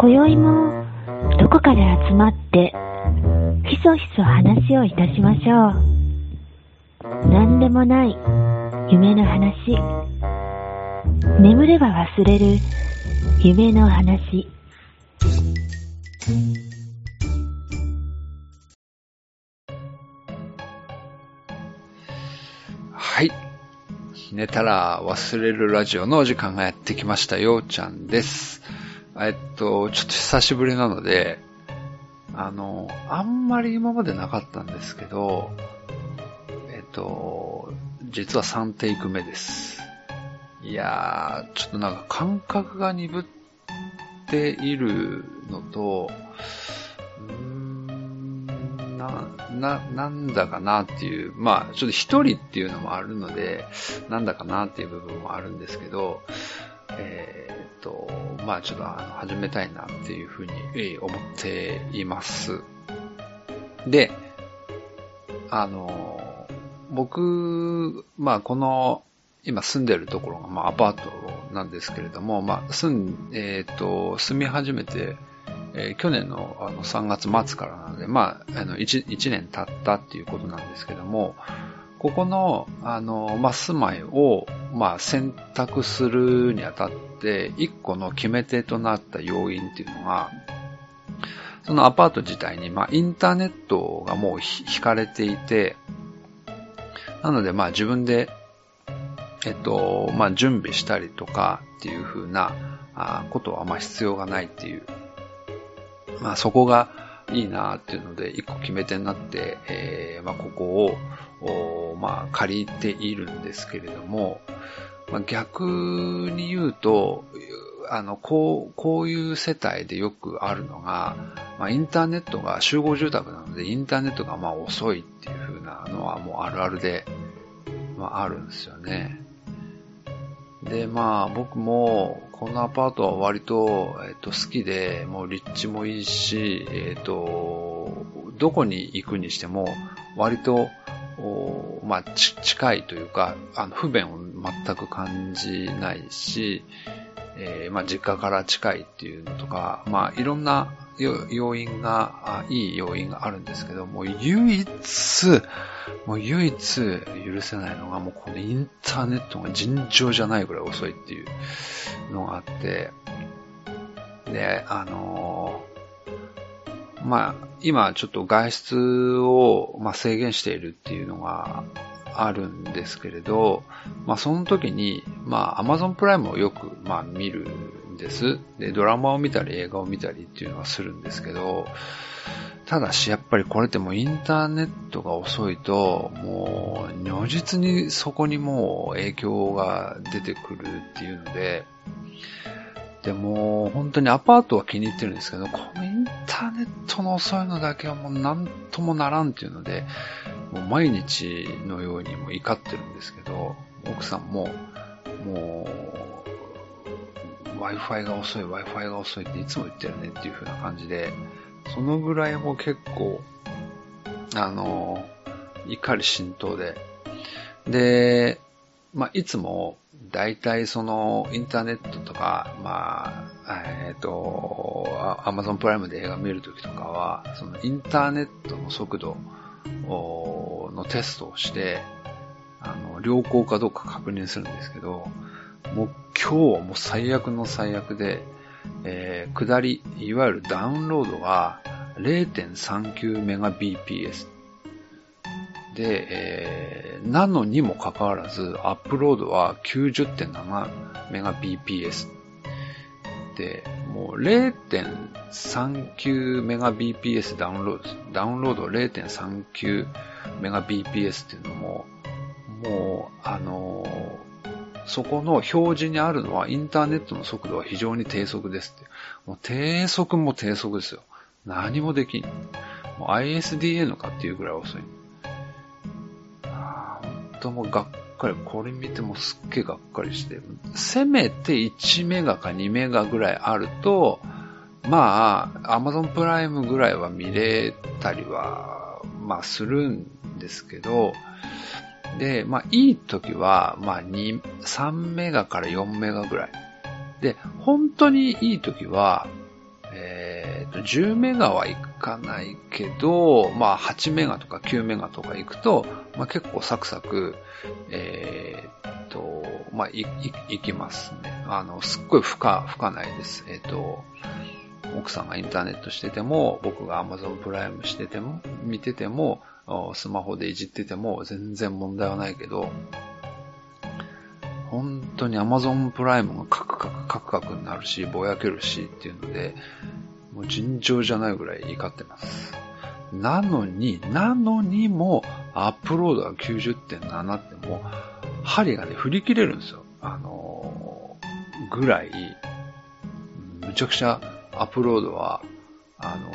今宵もどこかで集まってひそひそ話をいたしましょう。何でもない夢の話。眠れば忘れる夢の話。はい。寝たら忘れるラジオのお時間がやってきましたようちゃんです。えっと、ちょっと久しぶりなので、あの、あんまり今までなかったんですけど、えっと、実は3テイク目です。いやー、ちょっとなんか感覚が鈍っているのと、うーんな、な、なんだかなっていう、まあ、ちょっと一人っていうのもあるので、なんだかなっていう部分もあるんですけど、えーっと、まあちょっと始めたいなっていうふうにえー思っています。で、あの、僕、まあこの、今住んでるところが、まあアパートなんですけれども、まあ住ん、えーっと、住み始めて、えー去年のあの3月末からなので、まあ、あの1、1年経ったっていうことなんですけども、ここの、あの、まあ、住まいを、まあ、選択するにあたって、一個の決め手となった要因っていうのが、そのアパート自体に、まあ、インターネットがもう引かれていて、なので、まあ、自分で、えっと、まあ、準備したりとかっていう風なあことは、まあ、必要がないっていう、まあ、そこがいいなっていうので、一個決め手になって、えー、まあ、ここを、まあ、借りているんですけれども、まあ、逆に言うと、あの、こう、こういう世帯でよくあるのが、まあ、インターネットが集合住宅なので、インターネットがまあ遅いっていう風なのはもうあるあるで、まああるんですよね。で、まあ僕も、このアパートは割と、えっと、好きで、もう立地もいいし、えっと、どこに行くにしても、割と、おまあ、ち近いというか、あの、不便を全く感じないし、えーまあ、実家から近いっていうのとか、まあ、いろんな要因が、あいい要因があるんですけど、もう唯一、もう唯一許せないのが、もうこのインターネットが尋常じゃないぐらい遅いっていうのがあって、で、あのーまあ、今ちょっと外出を、まあ、制限しているっていうのがあるんですけれど、まあ、その時に、まあ、Amazon プライムをよく、まあ、見るんです。で、ドラマを見たり映画を見たりっていうのはするんですけど、ただし、やっぱりこれってもインターネットが遅いと、もう、如実にそこにもう影響が出てくるっていうので、でも、本当にアパートは気に入ってるんですけど、このインターネットの遅いのだけはもう何ともならんっていうので、もう毎日のようにも怒ってるんですけど、奥さんも、もう、Wi-Fi が遅い、Wi-Fi が遅いっていつも言ってるねっていう風な感じで、そのぐらいも結構、あの、怒り浸透で、で、まあ、いつも、大体その、インターネットとか、まあ、えっ、と、アマゾンプライムで映画見るときとかは、そのインターネットの速度のテストをして、あの、良好かどうか確認するんですけど、もう今日はもう最悪の最悪で、えー下り、いわゆるダウンロードが 0.39Mbps で、えーなのにもかかわらず、アップロードは 90.7Mbps で、もう 0.39Mbps ダウンロード、ダウンロード 0.39Mbps っていうのも、もう、あのーそこの表示にあるのはインターネットの速度は非常に低速ですって。もう低速も低速ですよ。何もできん。ISDN かっていうぐらい遅い。ともがっかり、これ見てもすっげえがっかりして、せめて1メガか2メガぐらいあると、まあ、Amazon プライムぐらいは見れたりは、まあするんですけど、で、まあいい時は、まあ2、3メガから4メガぐらい。で、本当にいい時は、えっ、と、10メガはいかないけど、まあ、8メガとか9メガとか行くと、まあ、結構サクサク、えー、っと、まあ、い、い、いきますね。あの、すっごい負荷、負荷ないです。えー、っと、奥さんがインターネットしてても、僕が Amazon プライムしてても、見てても、スマホでいじってても全然問題はないけど、本当に Amazon プライムがカクカクカクカクになるし、ぼやけるしっていうので、もう尋常じゃないぐらい怒ってます。なのに、なのにも、アップロードが90.7ってもう、針がね、振り切れるんですよ。あのー、ぐらい、むちゃくちゃアップロードは、あの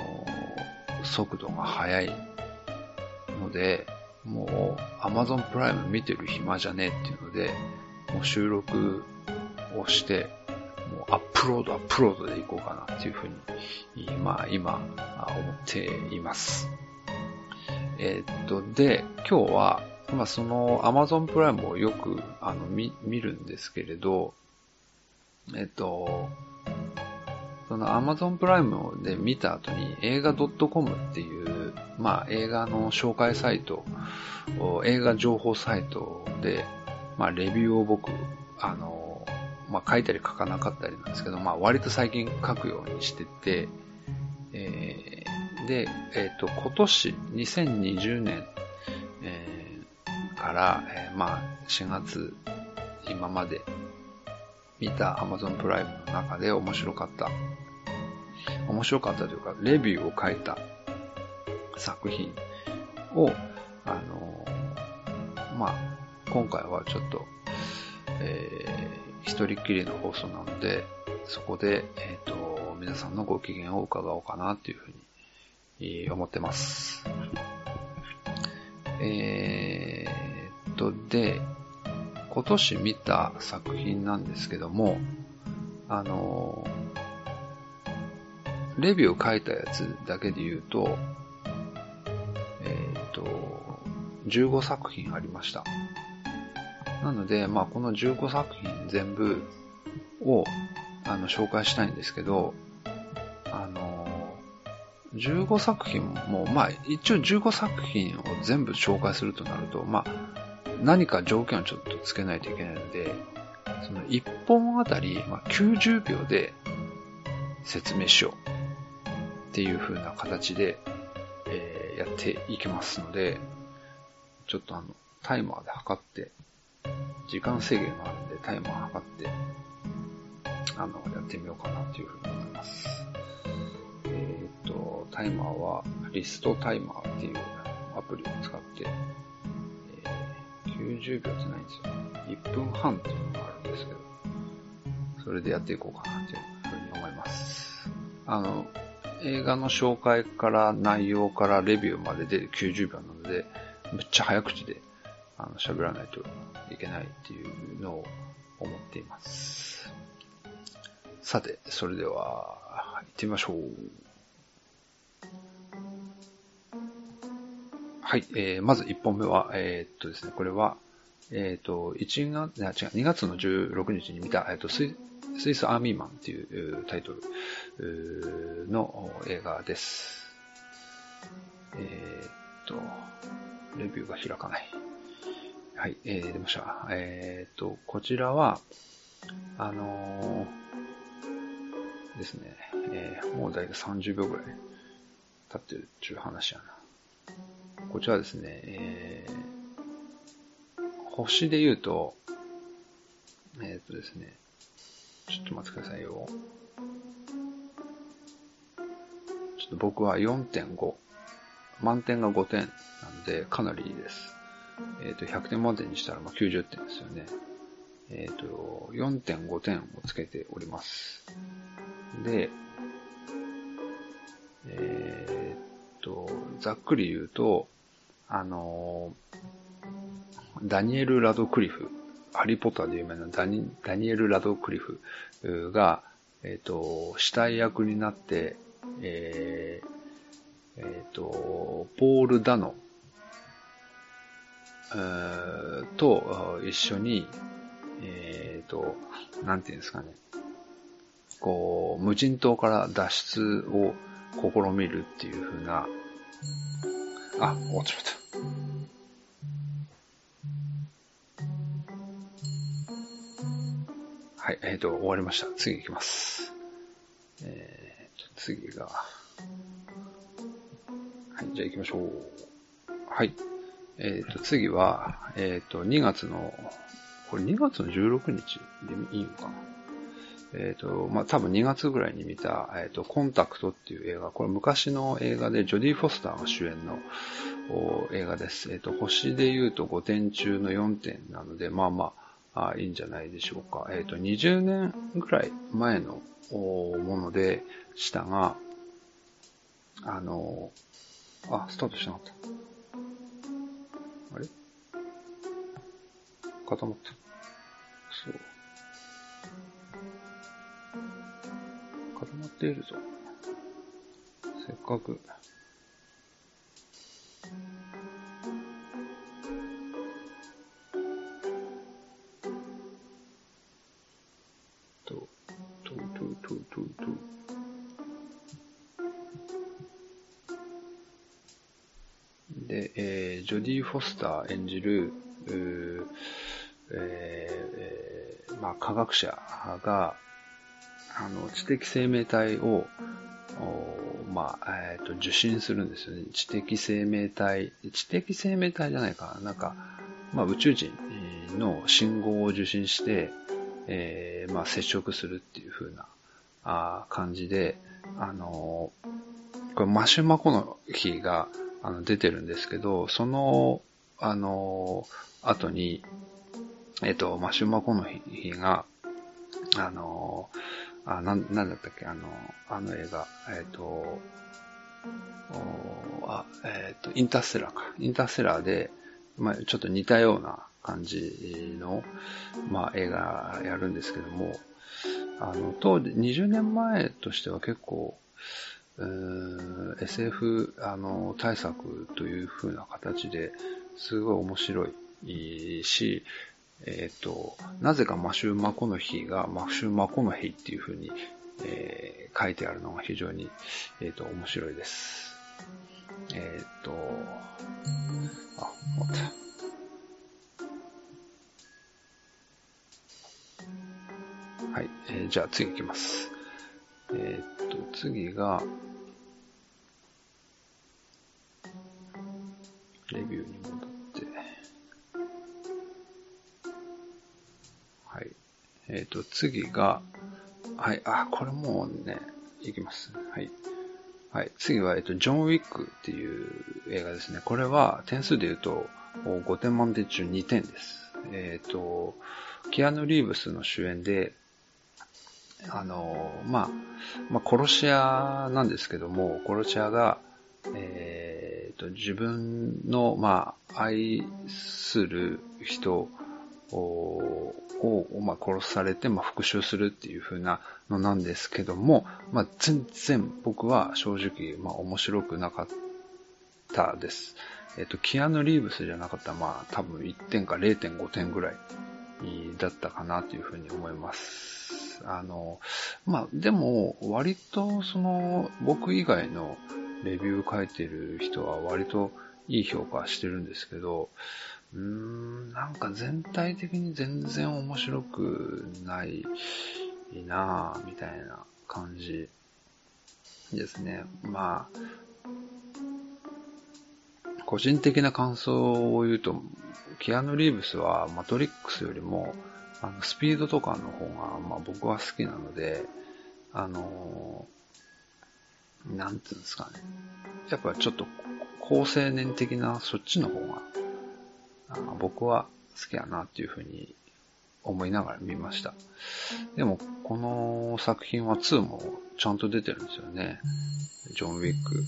ー、速度が速いので、もう Amazon プライム見てる暇じゃねえっていうので、もう収録をして、もうアップロード、アップロードでいこうかなっていうふうに、まあ今、思っています。えー、っと、で、今日は、まあその Amazon プライムをよくあの見見るんですけれど、えっと、その Amazon プライムで見た後に映画 .com っていう、まあ映画の紹介サイト、映画情報サイトで、まあレビューを僕、あの、まあ書いたり書かなかったりなんですけど、まあ割と最近書くようにしてて、えー、で、えっ、ー、と、今年2020年、えー、から、えー、まあ4月今まで見た Amazon プライムの中で面白かった面白かったというか、レビューを書いた作品を、あのまあ、今回はちょっと、えー、一人きりの放送なので、そこで、えっ、ー、と、皆さんのご機嫌を伺おうかなというふうに、思ってます。えー、と、で、今年見た作品なんですけども、あのレビューを書いたやつだけで言うと、えっ、と、15作品ありました。なので、まあ、この15作品全部を、あの、紹介したいんですけど、あの、15作品も、まあ、一応15作品を全部紹介するとなると、まあ、何か条件をちょっとつけないといけないので、その1本あたり、まあ、90秒で説明しよう。っていう風な形で、えー、やっていきますので、ちょっとあの、タイマーで測って、時間制限があるんでタイマー測って、あの、やってみようかなというふうに思います。えっ、と、タイマーは、リストタイマーっていうアプリを使って、えー、90秒じゃないんですよ。1分半っていうのがあるんですけど、それでやっていこうかなというふうに思います。あの、映画の紹介から内容からレビューまでで90秒なので、めっちゃ早口であの喋らないといけないっていうのを思っています。さて、それでは、行ってみましょう。はい、えー、まず1本目は、えー、っとですね、これは、えっ、と、1月、違う、2月の16日に見た、えっ、と、ススイスアーミーマンっていうタイトルの映画です。えっ、と、レビューが開かない。はい、えー、出ました。えっ、と、こちらは、あのー、ですね、えー、もうだいたい30秒ぐらい経ってるっていう話やな。こちらですね、えー、星で言うと、えっ、とですね、ちょっと待ってくださいよ。ちょっと僕は4.5。満点が5点なんで、かなりいいです。えっ、ー、と、100点満点にしたらまあ90点ですよね。えっ、ー、と、4.5点をつけております。で、えっ、ー、と、ざっくり言うと、あのダニエル・ラドクリフハリーポッターで有名なダニダニエル・ラドクリフが、えっ、と、死体役になって、えー、えっ、と、ポール・ダノ、と一緒に、えっ、と、なんていうんですかね、こう、無人島から脱出を試みるっていう風な、あ、終わっちまった。はい、えっ、ー、と、終わりました。次行きます。えーと、次が、はい、じゃあ行きましょう。はい。えっ、ー、と、次は、えっ、ー、と、2月の、これ2月の16日でいいのかなえっ、ー、と、まあ、多分2月ぐらいに見た、えっ、と、コンタクトっていう映画、これ昔の映画でジョディ・フォスターが主演の映画です。えっ、と、星で言うと5点中の4点なので、まあまあ、あいいんじゃないでしょうか。えっ、と、20年ぐらい前のものでしたが、あの、あ、スタートしなかった。固まった。そう。固まっているぞ。せっかく。と、と、と、と、と、と。で、えー、ジョディ・フォスター演じる、えー、まあ、科学者が、あの、知的生命体を、まあ、えっ、ー、と、受信するんですよね。知的生命体、知的生命体じゃないかな。なんか、まあ、宇宙人の信号を受信して、えー、まあ、接触するっていう風な、あ感じで、あのー、これマシュマコの日が、あの、出てるんですけど、その、あのー、後に、えっ、と、マシュマコの日が、あのあ、なん、なんだったっけ、あの、あの映画、えっ、ー、と、あ、えっ、ー、と、インターステラーか。インターステラーで、まあ、ちょっと似たような感じの、まあ、映画やるんですけども、あの、当時、20年前としては結構、SF あの対策という風な形ですごい面白いし、えっ、ー、と、なぜかマシュー・マコノヒがマシュー・マコノヒっていう風に、えー、書いてあるのが非常に、えっ、ー、と、面白いです。えっ、と、あ、思った。はい、えー、じゃあ次行きます。えっ、と、次が、レビューにえっ、ー、と、次が、はい、あ、これもうね、いきます。はい。はい。次は、えっと、ジョン・ウィックっていう映画ですね。これは点数で言うと5点満点中2点です。えっ、ー、と、キアヌ・リーブスの主演で、あの、まあ、まあ、殺し屋なんですけども、殺し屋が、えっ、ー、と、自分の、まあ、愛する人を、をまあ、殺されて、まあ、復讐するっていう風なのなんですけども、まあ、全然僕は正直、まあ、面白くなかったです。えっと、キアヌ・リーブスじゃなかったら、まあ、多分1点か0.5点ぐらいだったかなという風に思います。あの、まあ、でも、割と、その、僕以外のレビュー書いてる人は割といい評価してるんですけど、うーん、なんか全体的に全然面白くないなぁ、みたいな感じですね。まあ、個人的な感想を言うと、キアヌ・リーブスはマトリックスよりも、あの、スピードとかの方が、まあ僕は好きなので、あのなんていうんですかね。やっぱちょっと高青年的なそっちの方が僕は好きやなっていうふうに思いながら見ました。でも、この作品は2もちゃんと出てるんですよね。ジョン・ウィック。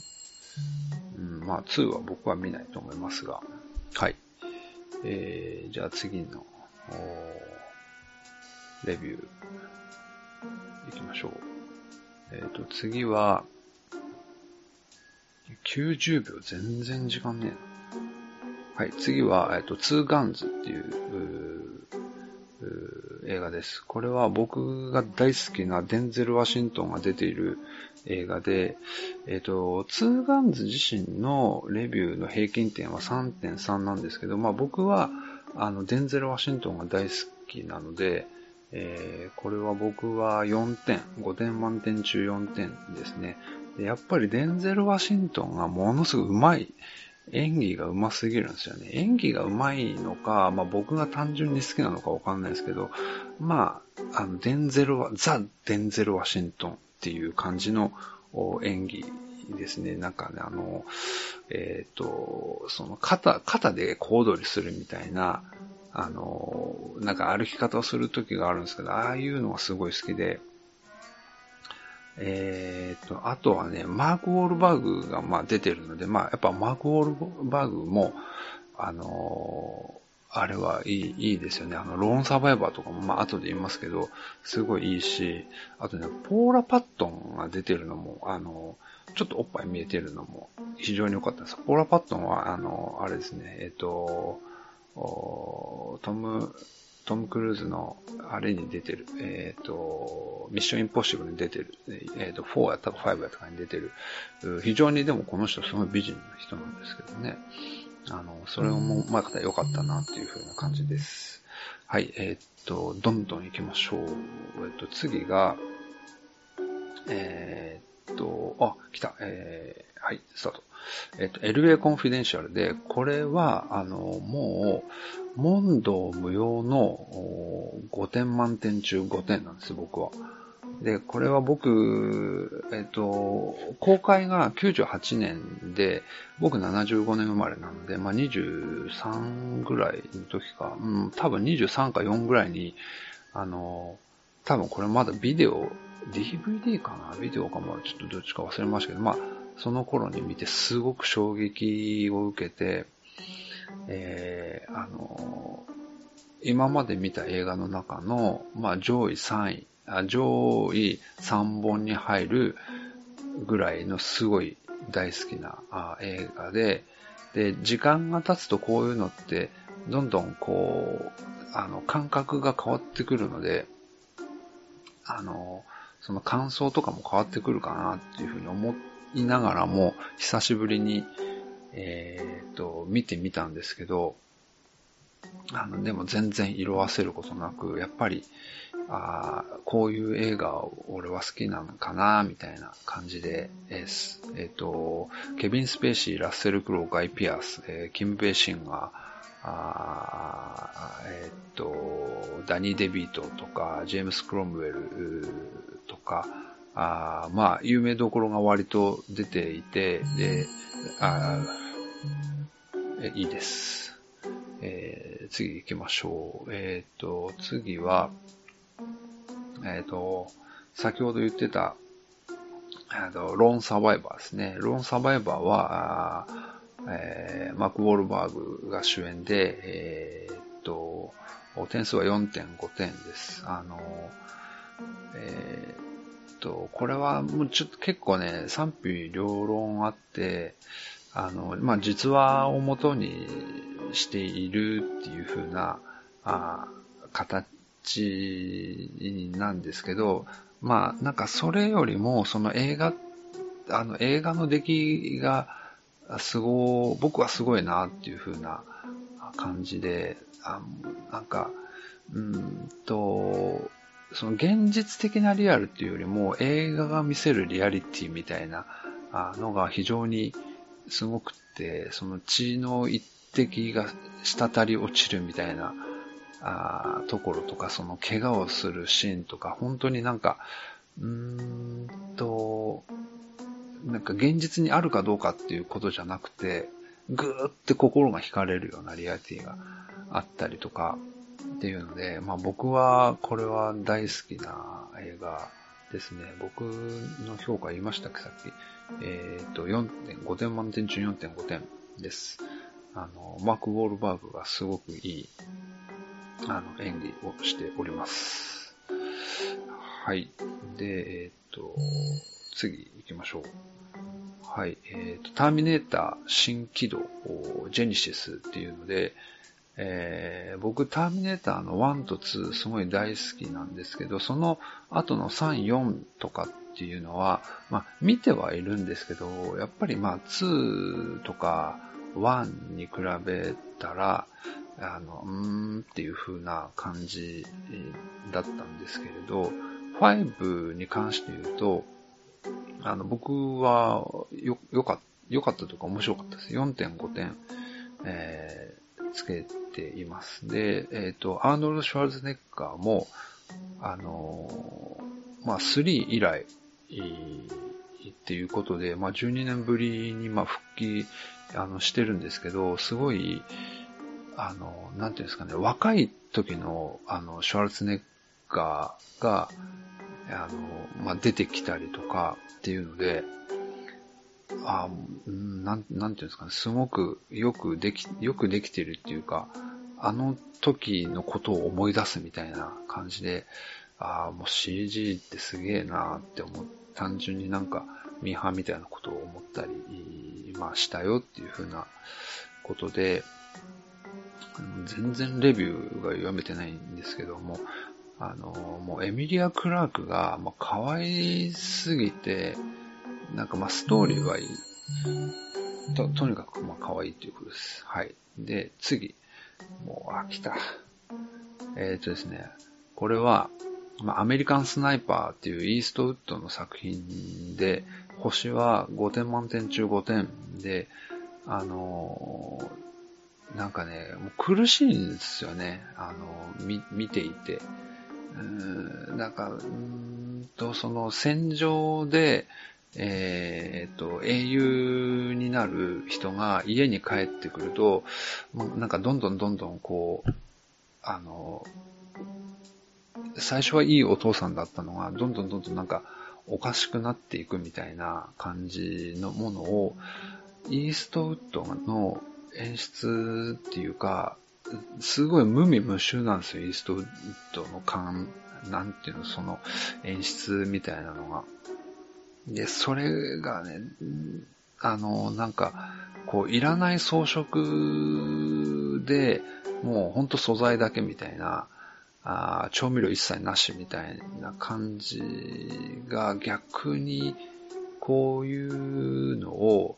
うん、まあ2は僕は見ないと思いますが。はい。えー、じゃあ次の、レビュー、いきましょう。えっ、ー、と、次は、90秒全然時間ねえな。はい、次は、えっと、ツーガンズっていう映画です。これは僕が大好きなデンゼル・ワシントンが出ている映画で、えっ、ー、と、ツーガンズ自身のレビューの平均点は3.3なんですけど、まあ僕は、あの、デンゼル・ワシントンが大好きなので、えー、これは僕は4点、5点満点中4点ですね。やっぱりデンゼル・ワシントンがものすごい上手い。演技が上手すぎるんですよね。演技が上手いのか、まあ僕が単純に好きなのかわかんないですけど、まあ、あの、デンゼルは、ザ・デンゼル・ワシントンっていう感じの演技ですね。なんかね、あの、えっ、ー、と、その肩、肩で小躍りするみたいな、あの、なんか歩き方をする時があるんですけど、ああいうのがすごい好きで、えっ、ー、と、あとはね、マーク・ウォールバーグがまあ出てるので、まあやっぱマーク・ウォールバーグも、あのあれはいい、いいですよね。あの、ローンサバイバーとかも、まあ、後で言いますけど、すごいいいし、あとね、ポーラ・パットンが出てるのも、あの、ちょっとおっぱい見えてるのも非常に良かったです。ポーラ・パットンは、あの、あれですね、えっ、と、トム、トム・クルーズのあれに出てる、えっ、と、ミッション・インポッシブルに出てる、えっ、と、4やったか5やったかに出てる、非常にでもこの人すごい美人な人なんですけどね。あの、それもまた良かったなっていう風な感じです。はい、えー、っと、どんどん行きましょう。えっと、次が、えー、っと、あ、来た。えー、はい、スタート。えっと、LA コンフィデンシャルで、これは、あの、もう、問答無用の5点満点中5点なんです、僕は。で、これは僕、えっと、公開が98年で、僕75年生まれなので、まあ、23ぐらいの時か、うん、多分23か4ぐらいに、あの、多分これまだビデオ、DVD かな？ビデオかも、ちょっとどっちか忘れましたけど、まあ、その頃に見てすごく衝撃を受けて、えー、あの、今まで見た映画の中の、まあ、上位3位あ上位3本に入るぐらいのすごい大好きなあ映画で、で、時間が経つとこういうのって、どんどんこう、あの、感覚が変わってくるので、あの、その感想とかも変わってくるかなっていうふうに思いながらも、久しぶりに、えっ、と、見てみたんですけど、あの、でも全然色あせることなく、やっぱり、あこういう映画俺は好きなのかな、みたいな感じで、えー、えー、と、ケビン・スペーシー、ラッセル・クロー、ガイ・ピアス、えー、キム・ベイシンガー、あえっ、と、ダニー・デビートとか、ジェームス・クロムウェルとか、あまあ、有名どころが割と出ていて、で、あいいです。えー、次行きましょう。えっ、ー、と、次は、えっ、ー、と、先ほど言ってた、えっ、と、ローンサバイバーですね。ローンサバイバーは、えー、マーク・ウォルバーグが主演で、えっ、と、点数は4.5点です。あの、えっと、これはもうちょっと結構ね、賛否両論あって、あの、まあ、実話をもとにしているっていう風な、あ形なんですけど、まあ、なんかそれよりも、その映画、あの映画の出来が、すご、僕はすごいなっていう風な感じで、あなんか、うんと、その現実的なリアルっていうよりも映画が見せるリアリティみたいなのが非常にすごくて、その血の一滴が滴り落ちるみたいなあところとか、その怪我をするシーンとか、本当になんか、うーんと、なんか現実にあるかどうかっていうことじゃなくて、ぐーって心が惹かれるようなリアリティがあったりとかっていうので、まあ僕はこれは大好きな映画ですね。僕の評価言いましたっけ、さっき。えっ、ー、と、4.5点満点中4.5点です。あの、マーク・ウォールバーグがすごくいいあの、演技をしております。はい。で、えっ、ー、と、次行きましょう。はい。えっ、ー、と、ターミネーター新起動、ジェニシスっていうので、えー、僕、ターミネーターの1と2すごい大好きなんですけど、その後の3、4とかっっていうのは、まあ、見てはいるんですけど、やっぱりまあ、2とか1に比べたら、あの、うーんっていう風な感じだったんですけれど、5に関して言うと、あの、僕はよ、よかった、よかったとか面白かったです。4.5点、えー、つけています。で、えっ、ー、と、アーノルド・シュワルツネッカーも、あのー、まあ、3以来、っていうことで、まあ、12年ぶりに、ま、復帰、あの、してるんですけど、すごい、あの、なんていうんですかね、若い時の、あの、シュワルツネッカーが、あの、まあ、出てきたりとかっていうので、あなん、なんていうんですかね、すごくよくでき、よくできてるっていうか、あの時のことを思い出すみたいな感じで、ああ、もう CG ってすげえなーって思う。単純になんか、ミーハーみたいなことを思ったり、まあしたよっていうふうなことで、全然レビューが読めてないんですけども、あの、もうエミリア・クラークが、まあ、可愛すぎて、なんかまあストーリーはいい。と、とにかくまあ可愛いということです。はい。で、次。もう飽きた。えっ、ー、とですね、これは、ま、アメリカンスナイパーっていうイーストウッドの作品で、星は5点満点中5点で、あのー、なんかね、もう苦しいんですよね。あのー、見ていて。うーん、なんか、うんと、その戦場で、えー、っと、英雄になる人が家に帰ってくると、なんかどんどんどんどんこう、あの、最初はいいお父さんだったのが、どんどんどんどんなんかおかしくなっていくみたいな感じのものを、イーストウッドの演出っていうか、すごい無味無臭なんですよ、イーストウッドの感、なんていうの、その演出みたいなのが。で、それがね、あの、なんか、こう、いらない装飾で、もうほんと素材だけみたいな、あ調味料一切なしみたいな感じが逆に、こういうのを、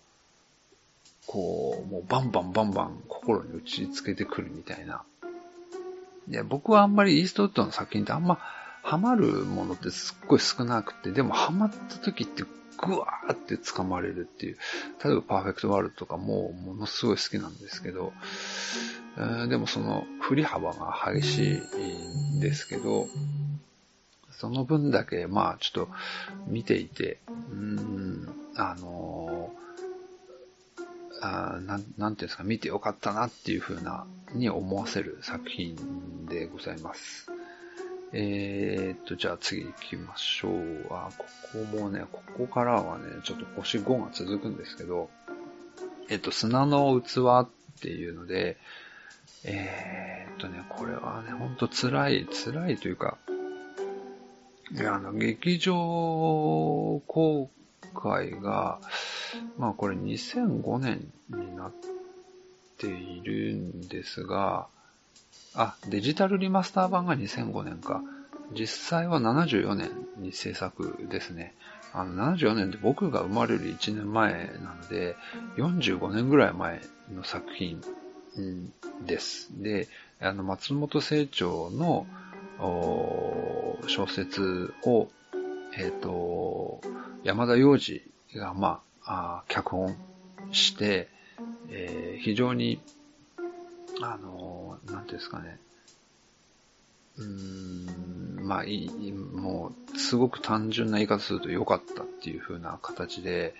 こう、もうバンバンバンバン心に打ち付けてくるみたいな。で、僕はあんまりイーストウッドの作品ってあんまハマるものってすっごい少なくて、でもハマった時ってグワーって掴まれるっていう。例えばパーフェクトワールドとかもものすごい好きなんですけど、でもその振り幅が激しいんですけど、その分だけ、まあちょっと見ていて、うーん、あのー、あなん、なんていうんですか、見てよかったなっていう風な、に思わせる作品でございます。えー、っと、じゃあ次行きましょう。あ、ここもね、ここからはね、ちょっと星5が続くんですけど、えっと、砂の器っていうので、えー、っとね、これはね、ほんと辛い、辛いというか、いや、あの、劇場公開が、まあこれ2005年になっているんですが、あ、デジタルリマスター版が2005年か。実際は74年に制作ですね。あの、74年って僕が生まれる1年前なので、45年ぐらい前の作品です。で、あの、松本清張の小説を、えっ、ー、と、山田洋次が、まあ、あ脚本して、えー、非常にあの、なんていうんですかね。うーん、まあいい、もう、すごく単純な言い方すると良かったっていう風な形で、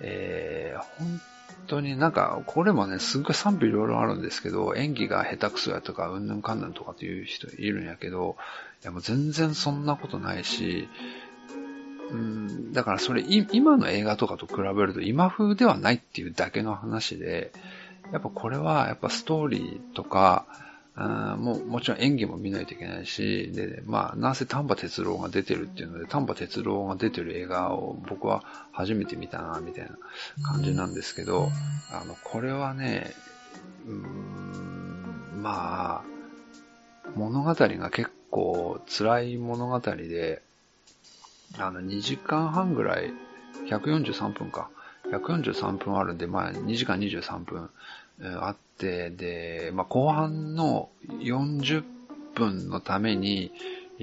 えー、本当になんか、これもね、すっごい賛否いろいろあるんですけど、演技が下手くそやとか、うんぬんかんぬんとかっていう人いるんやけど、いやもう全然そんなことないし、うん、だからそれ、今の映画とかと比べると今風ではないっていうだけの話で、やっぱこれは、やっぱストーリーとか、ももちろん演技も見ないといけないし、で、まあ、なんせ丹波哲郎が出てるっていうので、丹波哲郎が出てる映画を僕は初めて見たな、みたいな感じなんですけど、あの、これはね、うん、まあ、物語が結構辛い物語で、あの、2時間半ぐらい、143分か。143分あるんで、まあ、2時間23分、あって、で、まあ、後半の40分のために、え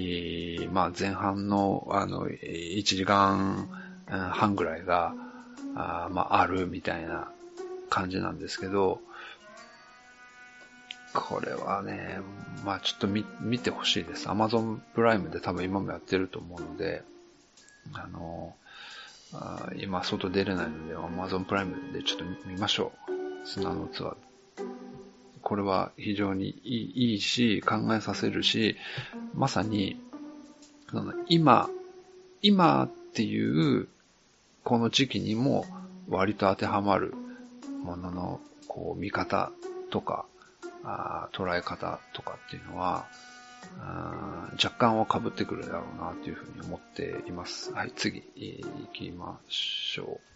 ー、まあ、前半の、あの、1時間半ぐらいが、あまあ、あるみたいな感じなんですけど、これはね、まあちょっと見見てほしいです。Amazon プライムで多分今もやってると思うので、あの、あ今外出れないので Amazon プライムでちょっと見ましょう。砂のツアー。これは非常にいいし、考えさせるし、まさに、今、今っていうこの時期にも割と当てはまるもののこう見方とかあ捉え方とかっていうのはあ、若干は被ってくるだろうなというふうに思っています。はい、次、行きましょう。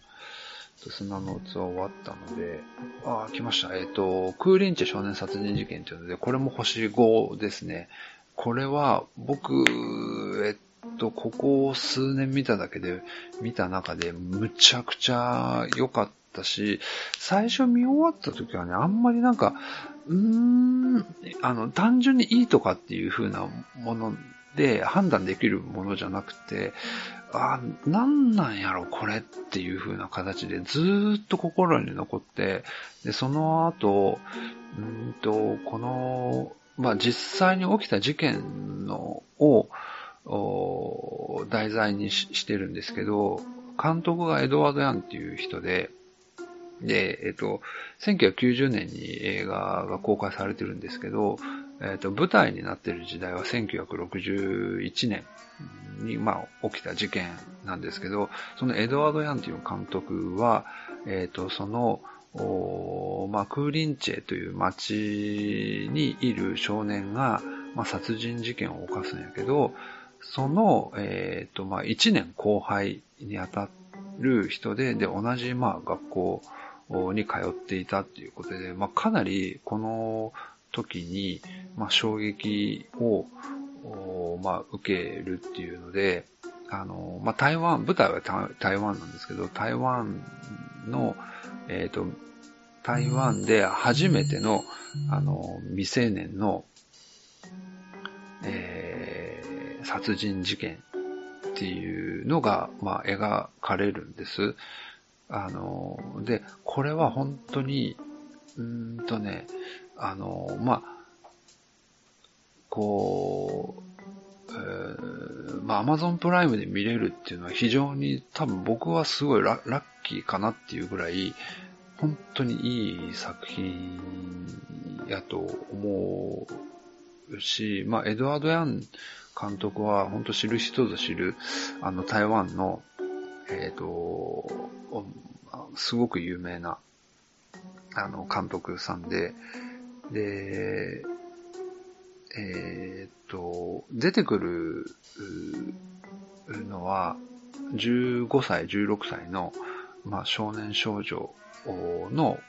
と砂の器終わったので、あ、来ました。えっ、ー、と、クーリンチェ少年殺人事件というので、これも星5ですね。これは僕、えっと、ここ数年見ただけで、見た中でむちゃくちゃ良かったし、最初見終わった時はね、あんまりなんか、うーん、あの、単純にいいとかっていう風なもので判断できるものじゃなくて、あ、なんなんやろ、これっていう風な形でずーっと心に残って、で、その後、うんと、この、まあ、実際に起きた事件のを、題材にしてるんですけど、監督がエドワード・ヤンっていう人で、で、えっと、1990年に映画が公開されてるんですけど、えっと、舞台になっている時代は1961年に、まあ、起きた事件なんですけど、そのエドワード・ヤンという監督は、えっと、その、おまあ、クーリンチェという町にいる少年が、まあ、殺人事件を犯すんやけど、その、えっ、と、まあ、1年後輩にあたる人で、で、同じ、まあ、学校に通っていたっていうことで、まあ、かなりこの時に、まあ、衝撃を、まあ、受けるっていうので、あの、まあ、台湾、舞台は台湾なんですけど、台湾の、えっ、ー、と、台湾で初めての、あの、未成年の、えー、殺人事件っていうのが、まあ、描かれるんです。あの、で、これは本当に、うんとね、あの、まあ、こう、えー、まあ、アマゾンプライムで見れるっていうのは非常に多分僕はすごいララッキーかなっていうぐらい、本当にいい作品やと思うし、まあ、エドワード・ヤン監督は本当知る人ぞ知る、あの、台湾の、えっ、ー、と、すごく有名な、あの、監督さんで、で、えー、っと、出てくるのは、15歳、16歳の、まあ、少年少女の、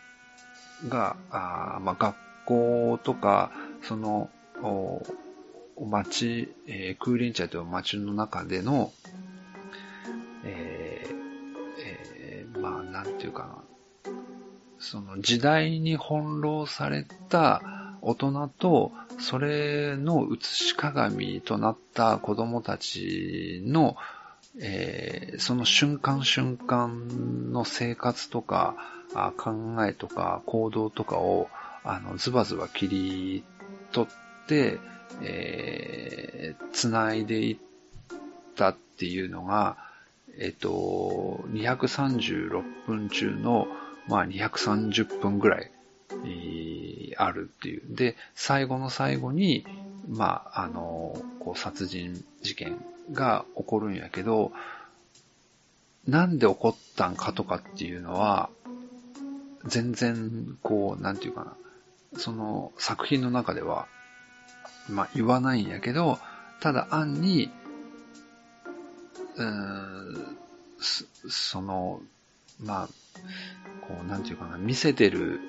が、あまあ、学校とか、その、お町、えー、クーリンチャという町の中での、えーえー、まあ、なんていうかな。その時代に翻弄された大人と、それの映し鏡となった子供たちの、えー、その瞬間瞬間の生活とか、あ考えとか行動とかを、あの、ズバズバ切り取って、えー、繋いでいったっていうのが、えっと、236分中の、まあ、230分ぐらい、えー、あるっていう。で、最後の最後に、まあ、あの、こう、殺人事件が起こるんやけど、なんで起こったんかとかっていうのは、全然、こう、なんていうかな。その作品の中では、まあ、言わないんやけど、ただ案に、うーん、その、まあ、こう、なんていうかな、見せてる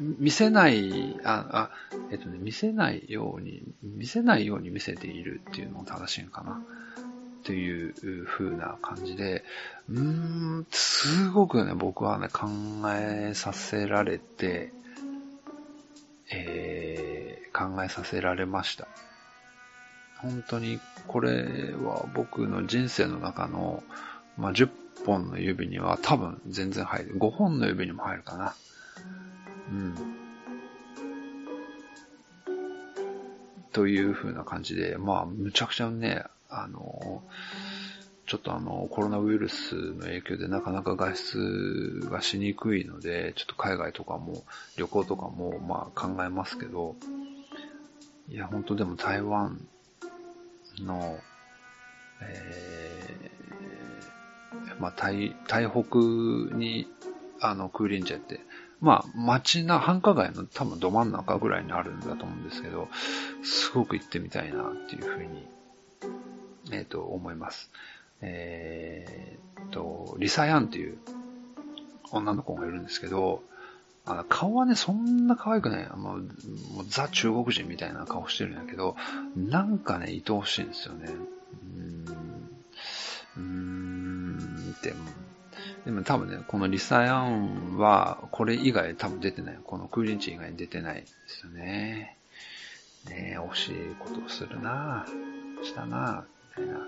見せない、あ、あ、えっとね、見せないように、見せないように見せているっていうのも正しいのかな。という風な感じで、うーん、すごくね、僕はね、考えさせられて、えー、考えさせられました。本当に、これは僕の人生の中の、まあ、10本の指には多分全然入る。5本の指にも入るかな。うん。という風な感じで、まあ、むちゃくちゃね、あの、ちょっとあの、コロナウイルスの影響でなかなか外出がしにくいので、ちょっと海外とかも、旅行とかも、まあ考えますけど、いや、本当でも台湾の、えー、まあ、台、台北に、あの、空林寺って、まあ、街な、繁華街の多分ど真ん中ぐらいにあるんだと思うんですけど、すごく行ってみたいなっていうふうに、えっ、と、思います。えー、と、リサヤンっていう女の子がいるんですけど、あの顔はね、そんな可愛くない。もう、もうザ中国人みたいな顔してるんだけど、なんかね、愛おしいんですよね。も多分ね、このリサヤンは、これ以外多分出てない。このクーリンチ以外に出てないですよね。ねえ、惜しいことをするなしたなみたいな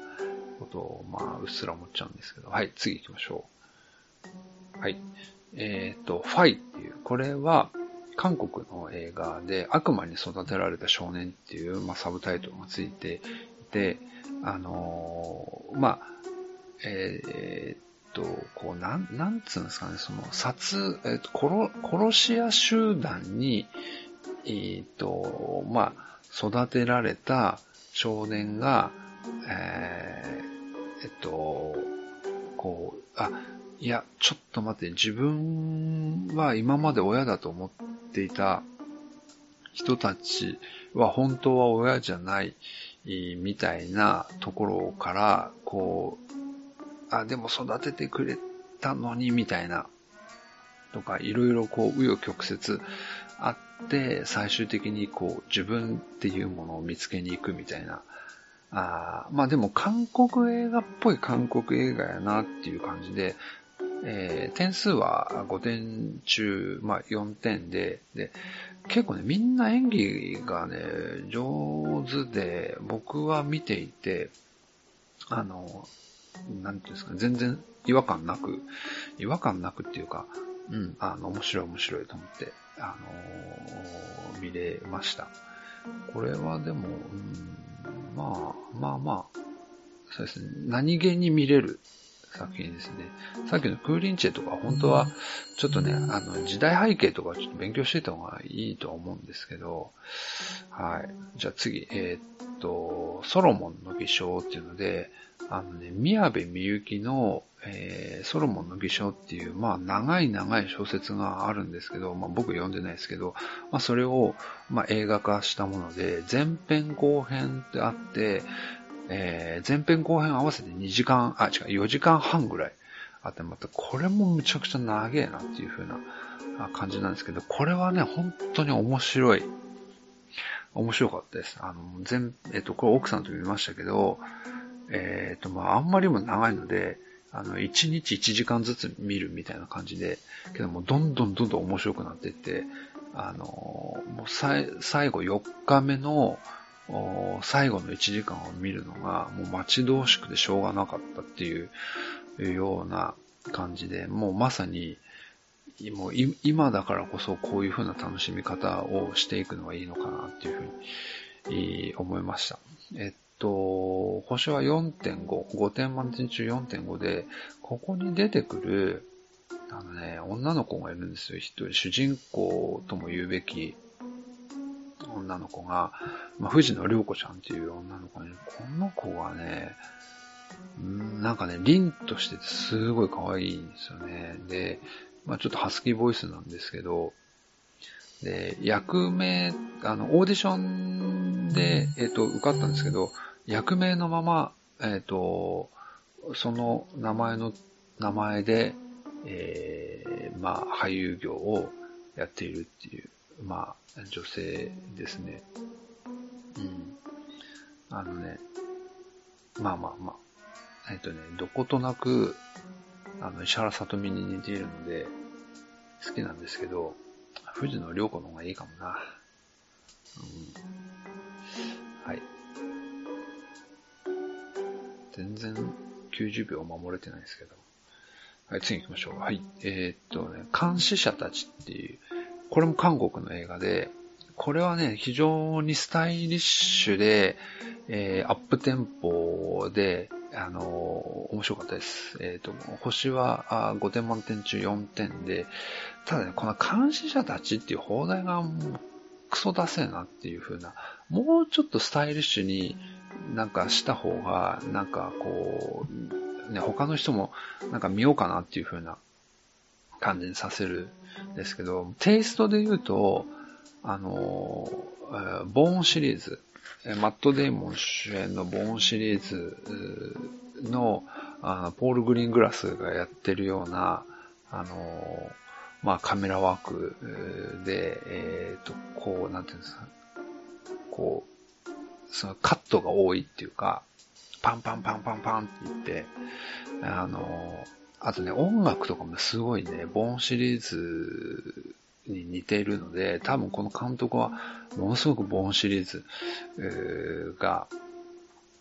ことを、まあ、うっすら思っちゃうんですけど。はい、次行きましょう。はい。えっ、と、ファイっていう、これは、韓国の映画で悪魔に育てられた少年っていう、まあ、サブタイトルがついていて、あのーまあ、えーと、こう、なん、なんつうんですかね、その、殺、えっと、殺、殺し屋集団に、えっと、まあ、育てられた少年が、えーえっと、こう、あ、いや、ちょっと待って、自分は今まで親だと思っていた人たちは本当は親じゃないみたいなところから、こう、あ、でも育ててくれたのにみたいな、とか、いろいろこう、紆余曲折あって、最終的にこう、自分っていうものを見つけに行くみたいな、あまあでも韓国映画っぽい韓国映画やなっていう感じで、えー点数は5点中、まあ4点で、で、結構ね、みんな演技がね、上手で、僕は見ていて、あの、なんていうんですか、全然違和感なく、違和感なくっていうか、うん、あの、面白い面白いと思って、あの見れました。これはでも、うん、まあ、まあまあ、そうですね、何気に見れる作品ですね。さっきのクーリンチェとか本当はちょっとね、あの時代背景とかちょっと勉強していた方がいいとは思うんですけど、はい。じゃあ次、えーっと、ソロモンの偽証っていうので、あのね、宮部みゆきの、えーソロモンの偽証っていう、まあ長い長い小説があるんですけど、まあ僕読んでないですけど、まあそれを、まあ映画化したもので、前編後編ってあって、えー前編後編合わせて2時間、あ、違う、4時間半ぐらいあって、またこれもむちゃくちゃ長えなっていう風な感じなんですけど、これはね、本当に面白い。面白かったです。あの、全、えっと、これ奥さんと見ましたけど、えっと、まあ、あんまりも長いので、あの、1日1時間ずつ見るみたいな感じで、けどもどんどんどんどん面白くなっていって、あの、もうさい最後4日目の、最後の1時間を見るのが、もう待ち遠しくてしょうがなかったっていうような感じで、もうまさに、もう今だからこそこういう風な楽しみ方をしていくのがいいのかなっていうふうに思いました。えっっと、星は4.5、5点満点中4.5で、ここに出てくる、あのね、女の子がいるんですよ。一人、主人公とも言うべき女の子が、まあ、藤野涼子ちゃんっていう女の子に、この子がね、なんかね、凛としててすごい可愛いんですよね。で、まあちょっとハスキーボイスなんですけど、で、役名、あの、オーディションで、えっ、と、受かったんですけど、役名のまま、えっ、と、その名前の、名前で、えーまあ、俳優業を、やっているっていう、まあ、女性ですね。うん。あのね、まあまあまあ、えっとね、どことなく、あの、石原さとみに似ているので、好きなんですけど、藤野涼子の方がいいかもな。うん。全然90秒守れてないですけど。はい、次行きましょう。はい。えー、っとね、監視者たちっていう、これも韓国の映画で、これはね、非常にスタイリッシュで、えー、アップテンポで、あのー、面白かったです。えっ、と、星はあ5点満点中4点で、ただね、この監視者たちっていう放題がもうクソ出せなっていう風な、もうちょっとスタイリッシュになんかした方が、なんかこう、ね、他の人もなんか見ようかなっていう風な感じにさせるんですけど、テイストで言うと、あの、ボーンシリーズ、マット・デイモン主演のボーンシリーズの、あポール・グリーングラスがやってるような、あの、まあ、カメラワークで、えっ、ー、と、こう、なんていうんですか、こう、そのカットが多いっていうか、パンパンパンパンパンって言って、あの、あとね、音楽とかもすごいね、ボーンシリーズに似ているので、多分この監督はものすごくボーンシリーズが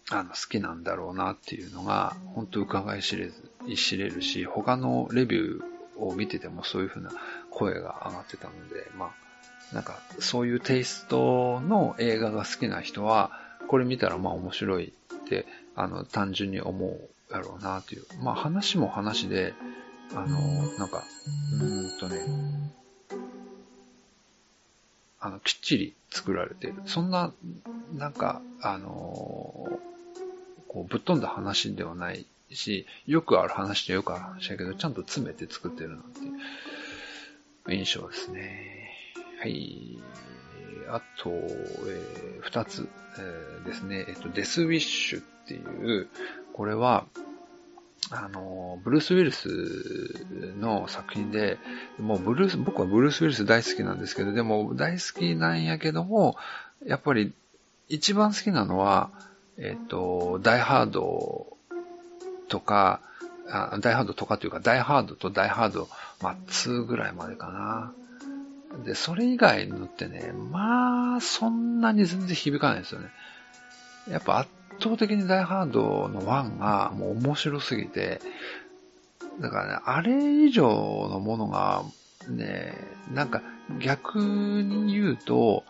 あの好きなんだろうなっていうのが、本当伺い知れず、知れるし、他のレビューを見ててもそういう風な声が上がってたので、まあ、なんかそういうテイストの映画が好きな人は、これ見たらまあ面白いって、あの、単純に思うやろうなっていう。まあ話も話で、あの、なんか、うーんとね、あの、きっちり作られてる。そんな、なんか、あのこう、ぶっ飛んだ話ではないし、よくある話でよくある話だけど、ちゃんと詰めて作ってるなんて印象ですね。はい。あと、えー、二つ、えー、ですね。えっと、デスウィッシュっていう、これは、あの、ブルース・ウィルスの作品で、もうブルース、僕はブルース・ウィルス大好きなんですけど、でも大好きなんやけども、やっぱり一番好きなのは、えっ、と、ダイハードとか、あダイハードとかというか、ダイハードとダイハード、まあ、2ぐらいまでかな。で、それ以外のってね、まあ、そんなに全然響かないですよね。やっぱ圧倒的にダイハードの1がもう面白すぎて、だからね、あれ以上のものが、ね、なんか逆に言うと、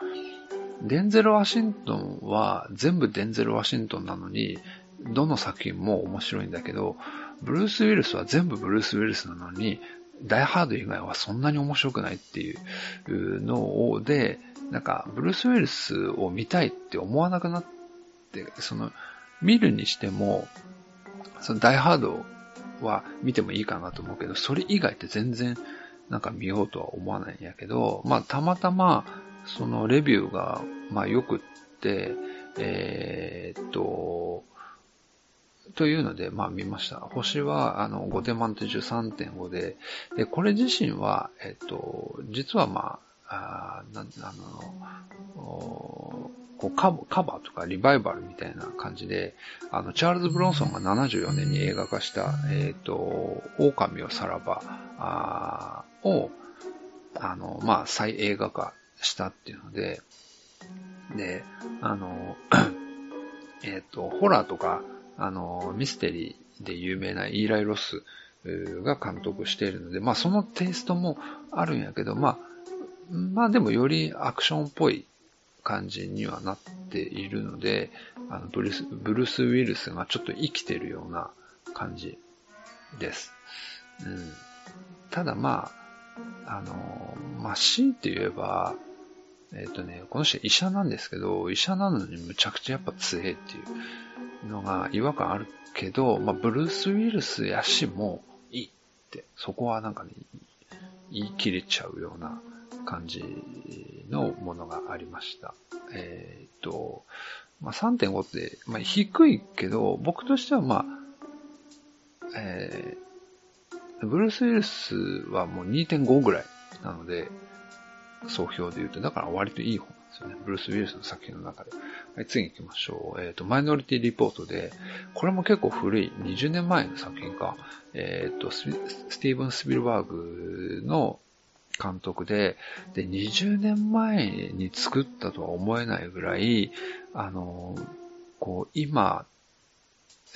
デンゼル・ワシントンは全部デンゼル・ワシントンなのに、どの作品も面白いんだけど、ブルース・ウィルスは全部ブルース・ウィルスなのに、ダイハード以外はそんなに面白くないっていうのをで、なんか、ブルース・ウィルスを見たいって思わなくなって、その、見るにしても、そのダイハードは見てもいいかなと思うけど、それ以外って全然なんか見ようとは思わないんやけど、まあたまたまそのレビューがまあ良くって、えー、っと、というので、まあ見ました。星は、あの、5点満点中3.5で、で、これ自身は、えっと、実はまあ、あなんあの、こうカカバーとかリバイバルみたいな感じで、あの、チャールズ・ブロンソンが74年に映画化した、えっ、ー、と、狼をさらばあを、あの、まあ、再映画化したっていうので、で、あの、えっ、ー、と、ホラーとか、あの、ミステリーで有名なイーライ・ロスが監督しているので、まあ、そのテイストもあるんやけど、まあ、まあでもよりアクションっぽい感じにはなっているので、あのブルース、ブルース・ウィルスがちょっと生きてるような感じです。うん、ただまあ、あの、まあ、強いて言えば、えっ、ー、とね、この人医者なんですけど、医者なのにむちゃくちゃやっぱ強いっていうのが違和感あるけど、まあ、ブルース・ウィルスやしもいいって、そこはなんかね、言い切れちゃうような感じのものがありました。えっ、と、まあ、3.5って、まあ、低いけど、僕としてはまあ、えー、ブルース・ウィルスはもう2.5ぐらいなので、総評で言うと、だから割といい本なんですよね。ブルース・ウィルスの作品の中で。はい、次行きましょう。えっ、ー、と、マイノリティリポートで、これも結構古い、20年前の作品か。えっ、ー、とス、スティーブン・スピルバーグの監督で、で、20年前に作ったとは思えないぐらい、あの、こう、今、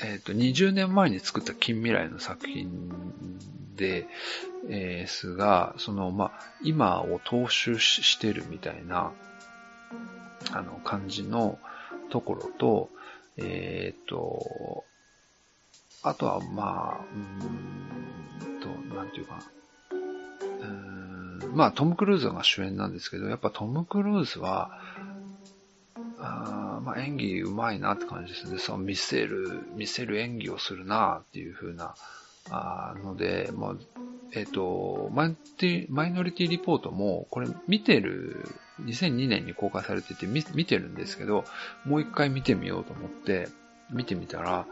えっ、ー、と、20年前に作った近未来の作品で、えー、すが、その、まあ、今を踏襲してるみたいな、あの、感じのところと、えっ、ー、と、あとは、まあ、うんと、なんていうかな。うんまあ、トム・クルーズが主演なんですけど、やっぱトム・クルーズは、あまあ、演技うまいなって感じですね。その見せる、見せる演技をするなっていう風な、あので、まあ、えっ、ー、とマイマイノリティリポートも、これ見てる、2002年に公開されてて見てるんですけど、もう一回見てみようと思って、見てみたら、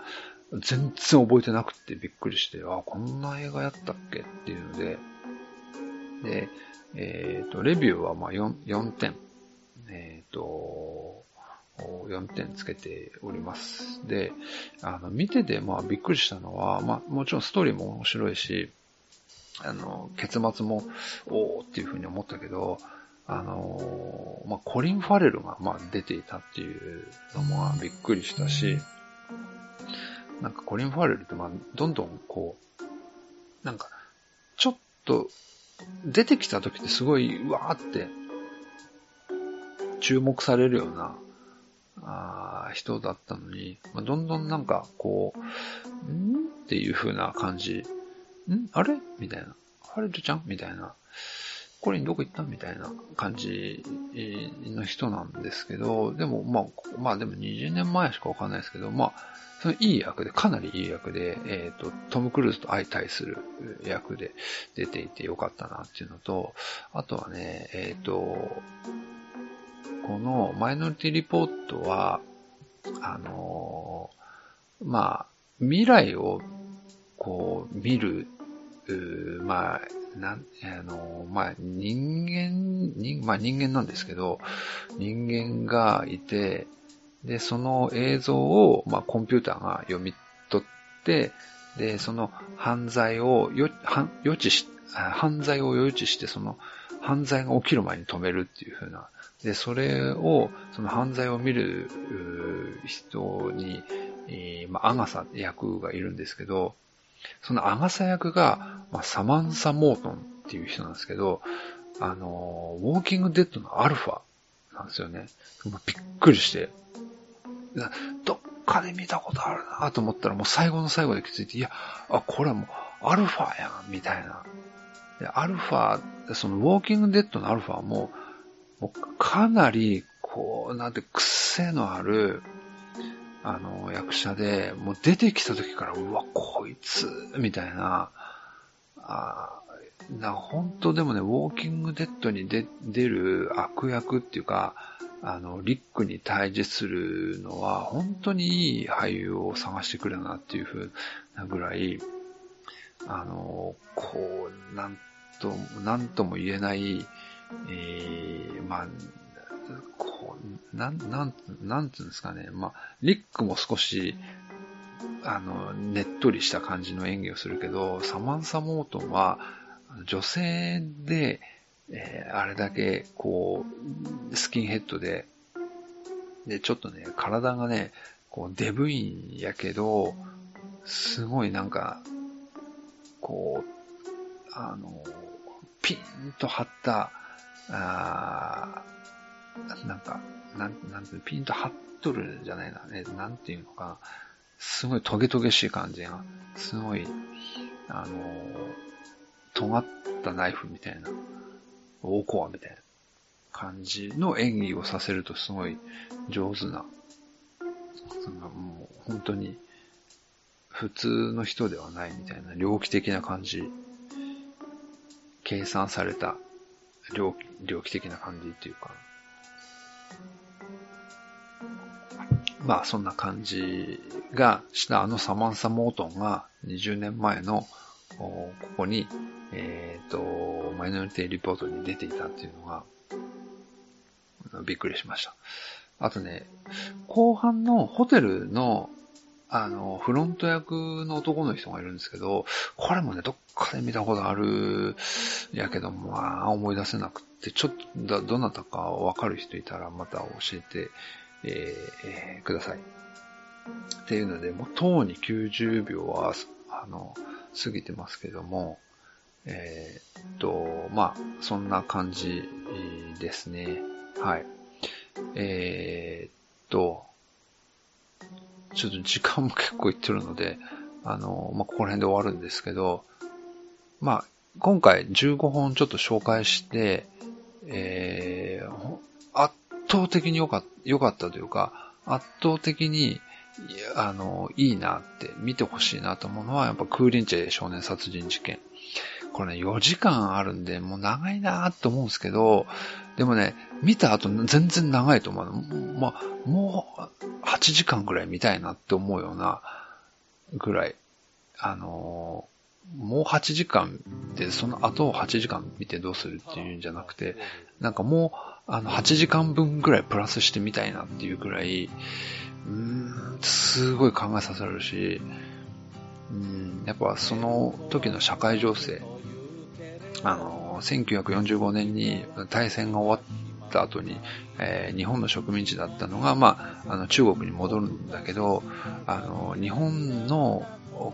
全然覚えてなくてびっくりして、あ、こんな映画やったっけっていうので、で、えっ、ー、と、レビューはまあ 4, 4点。えっ、ー、と、4点つけております。で、あの、見てて、まあ、びっくりしたのは、まあ、もちろんストーリーも面白いし、あの、結末も、おーっていうふうに思ったけど、あの、まあ、コリン・ファレルが、まあ、出ていたっていうのもびっくりしたし、なんかコリン・ファレルって、まあ、どんどんこう、なんか、ちょっと、出てきた時ってすごい、うわーって、注目されるような、あ人だったのに、まあ、どんどんなんか、こう、んっていう風な感じ。ん？あれ？みたいな。ハレルちゃん？みたいな。コリンどこ行ったみたいな感じの人なんですけど、でも、まあ、まあでも20年前しかわかんないですけど、まあ、そのいい役で、かなりいい役で、えっ、ー、と、トム・クルーズと相対する役で出ていてよかったなっていうのと、あとはね、えっ、ー、と、このマイノリティリポートは、あのー、まあ、未来をこう見る、まあ、なん、あの、まあ、人間、人、まあ人間なんですけど、人間がいて、で、その映像を、まあ、コンピューターが読み取って、で、その犯罪を予予知し、犯罪を予知して、その犯罪が起きる前に止めるっていう風な。で、それを、その犯罪を見る人に、えー、まあ、アガサ役がいるんですけど、そのアガサ役が、まあ、サマンサ・モートンっていう人なんですけど、あの、ウォーキングデッドのアルファなんですよね。びっくりして、どっかで見たことあるなと思ったらもう最後の最後で気づいて、いや、あ、これはもうアルファやん、みたいな。で、アルファ、そのウォーキングデッドのアルファも、もうかなり、こう、なんて癖のある、あの、役者で、もう出てきた時から、うわ、こいつ、みたいな、あな、本当でもね、ウォーキングデッドに出る悪役っていうか、あの、リックに対峙するのは、本当にいい俳優を探してくれるなっていうふうなぐらい、あの、こう、なんと、なんとも言えない、えー、まあ、こう、なん、なん、なんつうんですかね。まあ、リックも少し、あの、ねっとりした感じの演技をするけど、サマンサ・モートンは、女性で、えー、あれだけ、こう、スキンヘッドで、で、ちょっとね、体がね、こう、デブインやけど、すごいなんか、こう、あの、ピンと張った、あなんか、なん、なんていうピンと張っとるじゃないな、ね、なんていうのかな、すごいトゲトゲしい感じが、すごい、あの、尖ったナイフみたいな、大コアみたいな感じの演技をさせるとすごい上手な、そのもう本当に普通の人ではないみたいな、猟奇的な感じ、計算された猟奇的な感じっていうか、まあそんな感じがしたあのサマンサ・モートンが20年前のここに、えっ、ー、と、マイノリティリポートに出ていたっていうのが、びっくりしました。あとね、後半のホテルの、あの、フロント役の男の人がいるんですけど、これもね、どっかで見たことある、やけど、まあ、思い出せなくて、ちょっと、どなたかわかる人いたら、また教えて、えー、ください。っていうので、もう、とうに90秒は、あの、過ぎてますけども、えー、っと、まあ、そんな感じですね。はい。えー、っと、ちょっと時間も結構いってるので、あの、まあ、ここら辺で終わるんですけど、まあ、今回15本ちょっと紹介して、えー、倒的に良かった、良かったというか、圧倒的に、あの、いいなって見てほしいなと思うのは、やっぱクーリンチェ少年殺人事件。これね、4時間あるんで、もう長いなーって思うんですけど、でもね、見た後全然長いと思う。まあ、もう8時間ぐらい見たいなって思うようなぐらい。あのー、もう8時間で、その後を8時間見てどうするっていうんじゃなくて、なんかもう、あの、8時間分ぐらいプラスしてみたいなっていうぐらい、うーん、すごい考えさせられるし、うん、やっぱその時の社会情勢、あの、1945年に大戦が終わった後に、えー、日本の植民地だったのが、まあ、あの中国に戻るんだけど、あの、日本の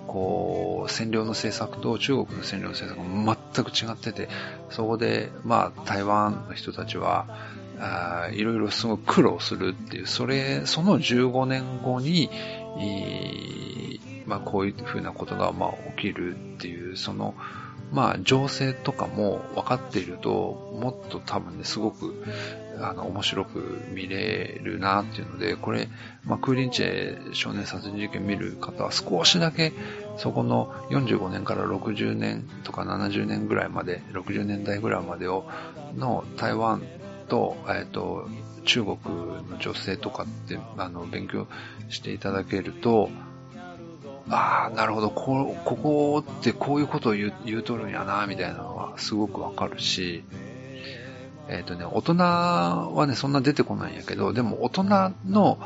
こう、占領の政策と中国の占領の政策が全く違ってて、そこで、まあ、台湾の人たちは、あいろいろすごく苦労するっていう、それ、その15年後に、まあ、こういうふうなことが、まあ、起きるっていう、その、まあ、情勢とかも分かっていると、もっと多分ね、すごく、あの、面白く見れるなっていうので、これ、まあ、クーリンチェ少年殺人事件見る方は少しだけ、そこの45年から60年とか70年ぐらいまで、60年代ぐらいまでを、の台湾と、えっ、と、中国の女性とかって、あの、勉強していただけると、ああ、なるほど、こ、ここってこういうことを言う言うとるんやな、みたいなのはすごくわかるし、えっ、ー、とね、大人はね、そんな出てこないんやけど、でも大人の、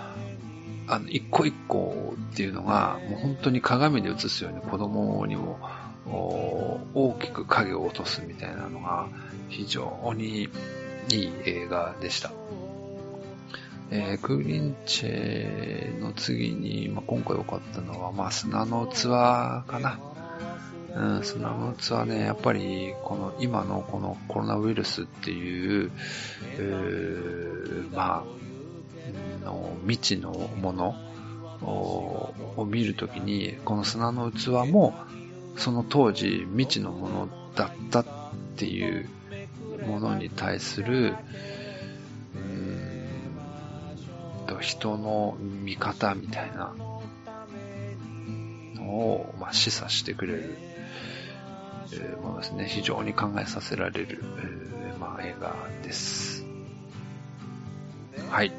あの、一個一個っていうのが、もう本当に鏡で映すように子供にも、大きく影を落とすみたいなのが、非常にいい映画でした。えー、クーリンチェの次に、まあ、今回良かったのは、まあ、砂のツアーかな。うん、砂のツアーね、やっぱり、この、今のこのコロナウイルスっていう、うまあ、の未知のものを見るときに、この砂の器も、その当時未知のものだったっていうものに対する、うんと人の見方みたいなのを、まあ、示唆してくれる、えー、ものですね。非常に考えさせられる、えー、まあ、映画です。はい。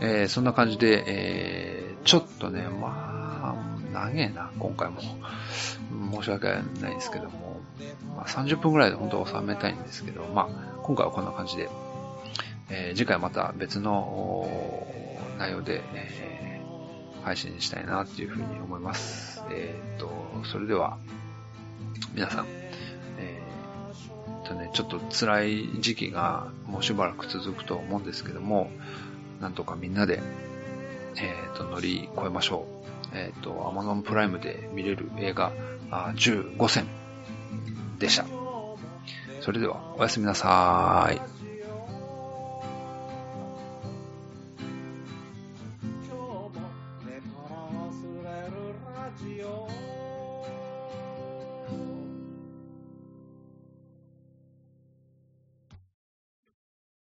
えー、そんな感じで、えー、ちょっとね、まあ、長えな、今回も。申し訳ないんですけども、まあ、30分くらいで本当は収めたいんですけど、まあ、今回はこんな感じで、えー、次回また別の内容で、えー、配信したいなっていうふうに思います。えっ、と、それでは、皆さん、えー、とね、ちょっと辛い時期がもうしばらく続くと思うんですけども、なんとかみんなで、えー、と、乗り越えましょう。えっ、と、アマゾンプライムで見れる映画、あ15選でした。それでは、おやすみなさーい。